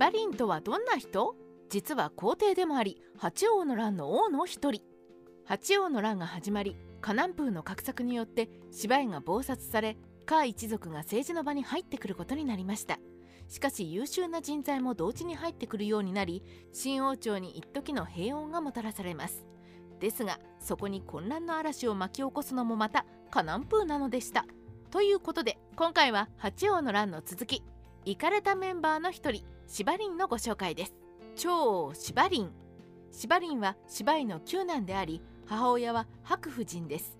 馬林とはどんな人？実は皇帝でもあり八王の乱の王の一人。八王の乱が始まり河南風の画策によって芝居が謀殺されカー一族が政治の場に入ってくることになりました。しかし優秀な人材も同時に入ってくるようになり新王朝に一時の平穏がもたらされます。ですがそこに混乱の嵐を巻き起こすのもまた河南風なのでした。ということで今回は八王の乱の続きイかれたメンバーの一人芝林のご紹介です。超王芝林芝林は芝居の九男であり母親は白夫人です。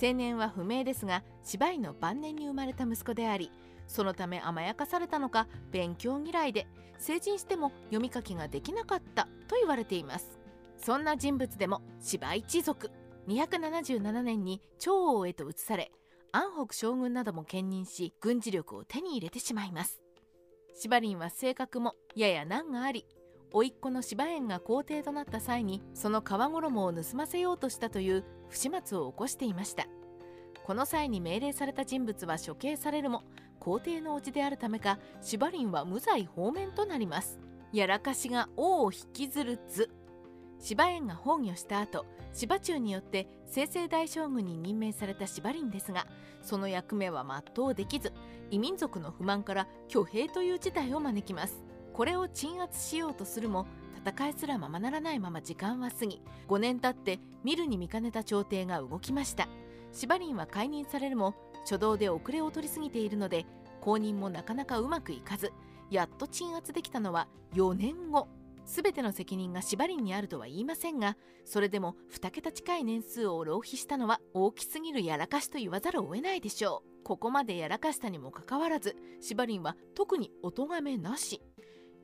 青年は不明ですが芝居の晩年に生まれた息子でありそのため甘やかされたのか勉強嫌いで成人しても読み書きができなかったと言われています。そんな人物でも芝一族。277年に長王へと移され安北将軍なども兼任し軍事力を手に入れてしまいます。芝林は性格もやや難があり甥っ子の芝園が皇帝となった際にその皮衣を盗ませようとしたという不始末を起こしていました。この際に命令された人物は処刑されるも皇帝の叔父であるためか芝林は無罪放免となります。やらかしが王を引きずる図。芝園が崩御した後芝中によって正々大将軍に任命された芝林ですがその役目は全うできず異民族の不満から挙兵という事態を招きます。これを鎮圧しようとするも戦いすらままならないまま時間は過ぎ5年経って見るに見かねた朝廷が動きました。芝林は解任されるも初動で遅れを取りすぎているので後任もなかなかうまくいかずやっと鎮圧できたのは4年後。全ての責任が芝林にあるとは言いませんがそれでも2桁近い年数を浪費したのは大きすぎるやらかしと言わざるを得ないでしょう。ここまでやらかしたにもかかわらず芝林は特にお咎めなし。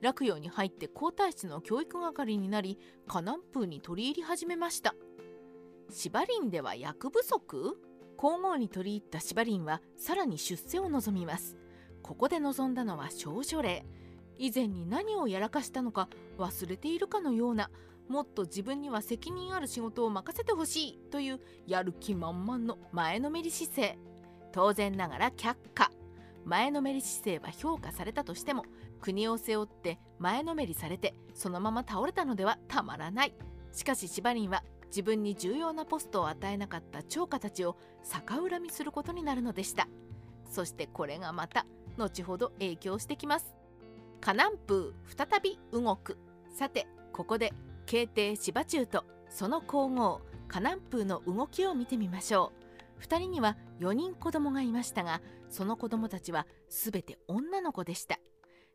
洛陽に入って皇太子の教育係になり河南風に取り入り始めました。芝林では役不足？皇后に取り入った芝林はさらに出世を望みます。ここで望んだのは少女令。以前に何をやらかしたのか忘れているかのようなもっと自分には責任ある仕事を任せてほしいというやる気満々の前のめり姿勢当然ながら却下前のめり姿勢は評価されたとしても国を背負って前のめりされてそのまま倒れたのではたまらないしかしシバリンは自分に重要なポストを与えなかった長家たちを逆恨みすることになるのでした。そしてこれがまた後ほど影響してきます。河南風再び動く。さてここで慶帝芝中とその皇后河南風の動きを見てみましょう。2人には4人子供がいましたがその子供たちは全て女の子でした。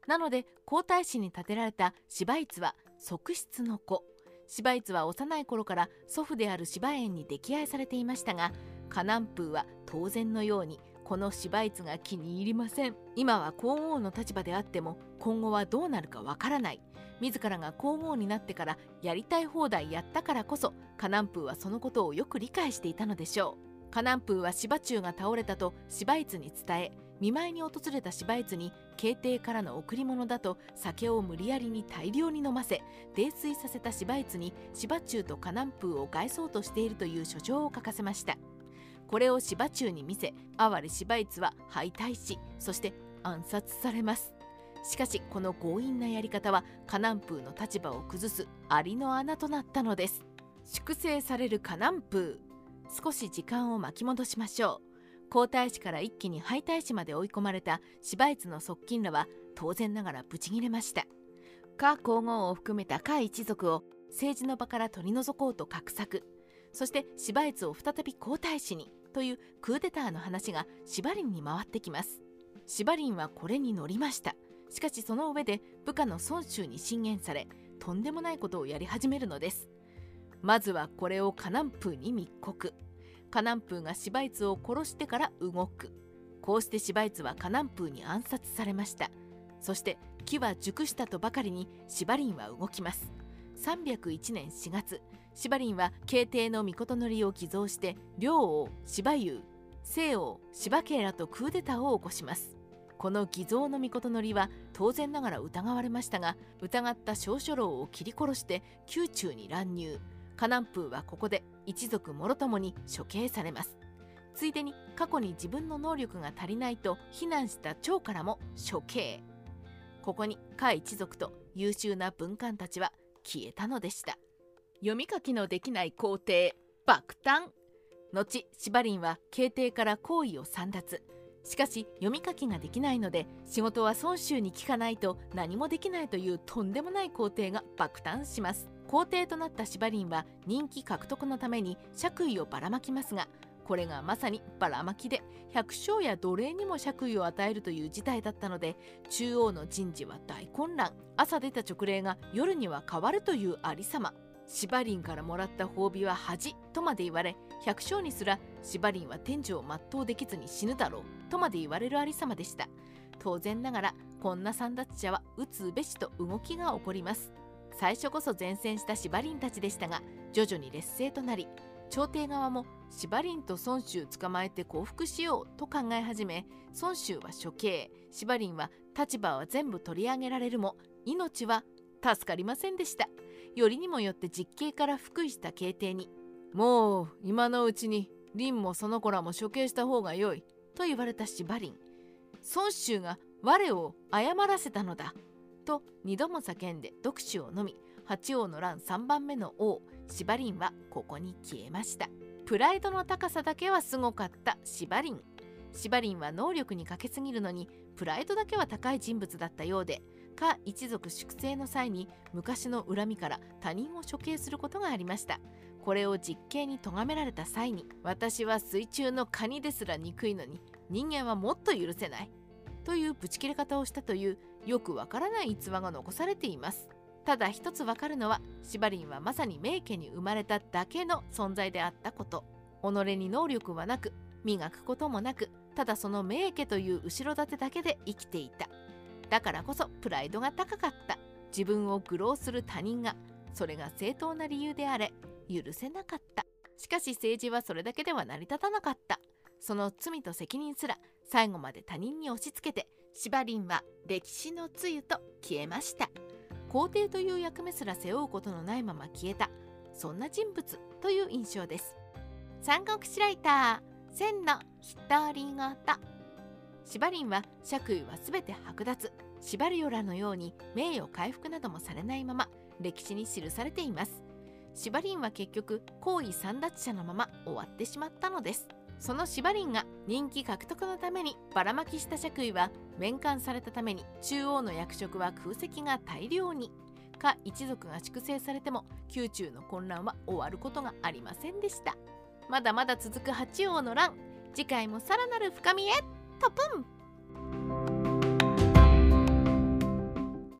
なので皇太子に建てられた芝居は側室の子。芝居は幼い頃から祖父である芝園に溺愛されていましたが河南風は当然のようにこの芝居が気に入りません。今は皇后の立場であっても今後はどうなるかわからない。自らが皇后になってからやりたい放題やったからこそ河南風はそのことをよく理解していたのでしょう。河南風は芝中が倒れたと芝居に伝え見舞いに訪れた芝居に慶帝からの贈り物だと酒を無理やりに大量に飲ませ泥酔させた芝居に芝中と河南風を害そうとしているという書状を書かせました。これを芝中に見せ哀れ芝居は敗退しそして暗殺されますしかしこの強引なやり方は河南風の立場を崩す。ありの穴となったのです粛清される河南風少し時間を巻き戻しましょう皇太子から一気に敗退子まで追い込まれた芝居の側近らは当然ながらブチギレました。夏皇后を含めた夏一族を政治の場から取り除こうと画策。そして芝居を再び皇太子に。というクーデターの話がシバリンに回ってきます。シバリンはこれに乗りました。しかしその上で部下の孫州に進言されとんでもないことをやり始めるのです。まずはこれをカナンプーに密告。カナンプーがシバイツを殺してから動く。こうしてシバイツはカナンプーに暗殺されました。そして木は熟したとばかりにシバリンは動きます。301年4月シバリンは慶帝の御のりを寄贈して両王芝優西王芝慶らとクーデターを起こします。この偽造の御のりは当然ながら疑われましたが疑った少書郎を切り殺して宮中に乱入。河南風はここで一族もろともに処刑されます。ついでに過去に自分の能力が足りないと非難した長からも処刑。ここに甲一族と優秀な文官たちは消えたのでした。読み書きのできない皇帝爆誕。後芝林は宮廷から皇位を簒奪。しかし読み書きができないので仕事は孫州に聞かないと何もできないというとんでもない皇帝が爆誕します。皇帝となった芝林は人気獲得のために爵位をばらまきますがこれがまさにばらまきで百姓や奴隷にも爵位を与えるという事態だったので中央の人事は大混乱。朝出た勅令が夜には変わるというありさま。芝林からもらった褒美は恥とまで言われ百姓にすら芝林は天寿を全うできずに死ぬだろうとまで言われるありさまでした。当然ながらこんな散奪者は打つべしと動きが起こります最初こそ前線した芝林たちでしたが徐々に劣勢となり朝廷側も芝林と孫州捕まえて降伏しようと考え始め孫州は処刑芝林は立場は全部取り上げられるも命は助かりませんでしたよりにもよって実刑から復位した慶帝に。もう今のうちに林もその子らも処刑した方がよいと言われた芝林孫州が我を謝らせたのだと二度も叫んで読書を飲み八王の乱3番目の王芝林はここに消えました。プライドの高さだけはすごかった芝林芝林は能力に欠けすぎるのにプライドだけは高い人物だったようでか一族粛清の際に昔の恨みから他人を処刑することがありました。これを実刑に咎められた際に私は水中のカニですら憎いのに人間はもっと許せない。というぶち切れ方をしたというよくわからない逸話が残されています。ただ一つわかるのは芝林はまさに名家に生まれただけの存在であったこと。己に能力はなく磨くこともなくただその名家という後ろ盾だけで生きていた。だからこそプライドが高かった。自分を愚弄する他人がそれが正当な理由であれ許せなかった。しかし政治はそれだけでは成り立たなかった。その罪と責任すら最後まで他人に押し付けて芝林は歴史の露と消えました。皇帝という役目すら背負うことのないまま消えた。そんな人物という印象です。三国志ライター千の独り言芝林は爵位は全て剥奪。縛るよらのように名誉回復などもされないまま歴史に記されています。芝林は結局皇位簒奪者のまま終わってしまったのです。その芝林が人気獲得のためにばらまきした爵位は免官されたために中央の役職は空席が大量に。か一族が粛清されても宮中の混乱は終わることがありませんでした。まだまだ続く八王の乱。次回もさらなる深みへ。トプン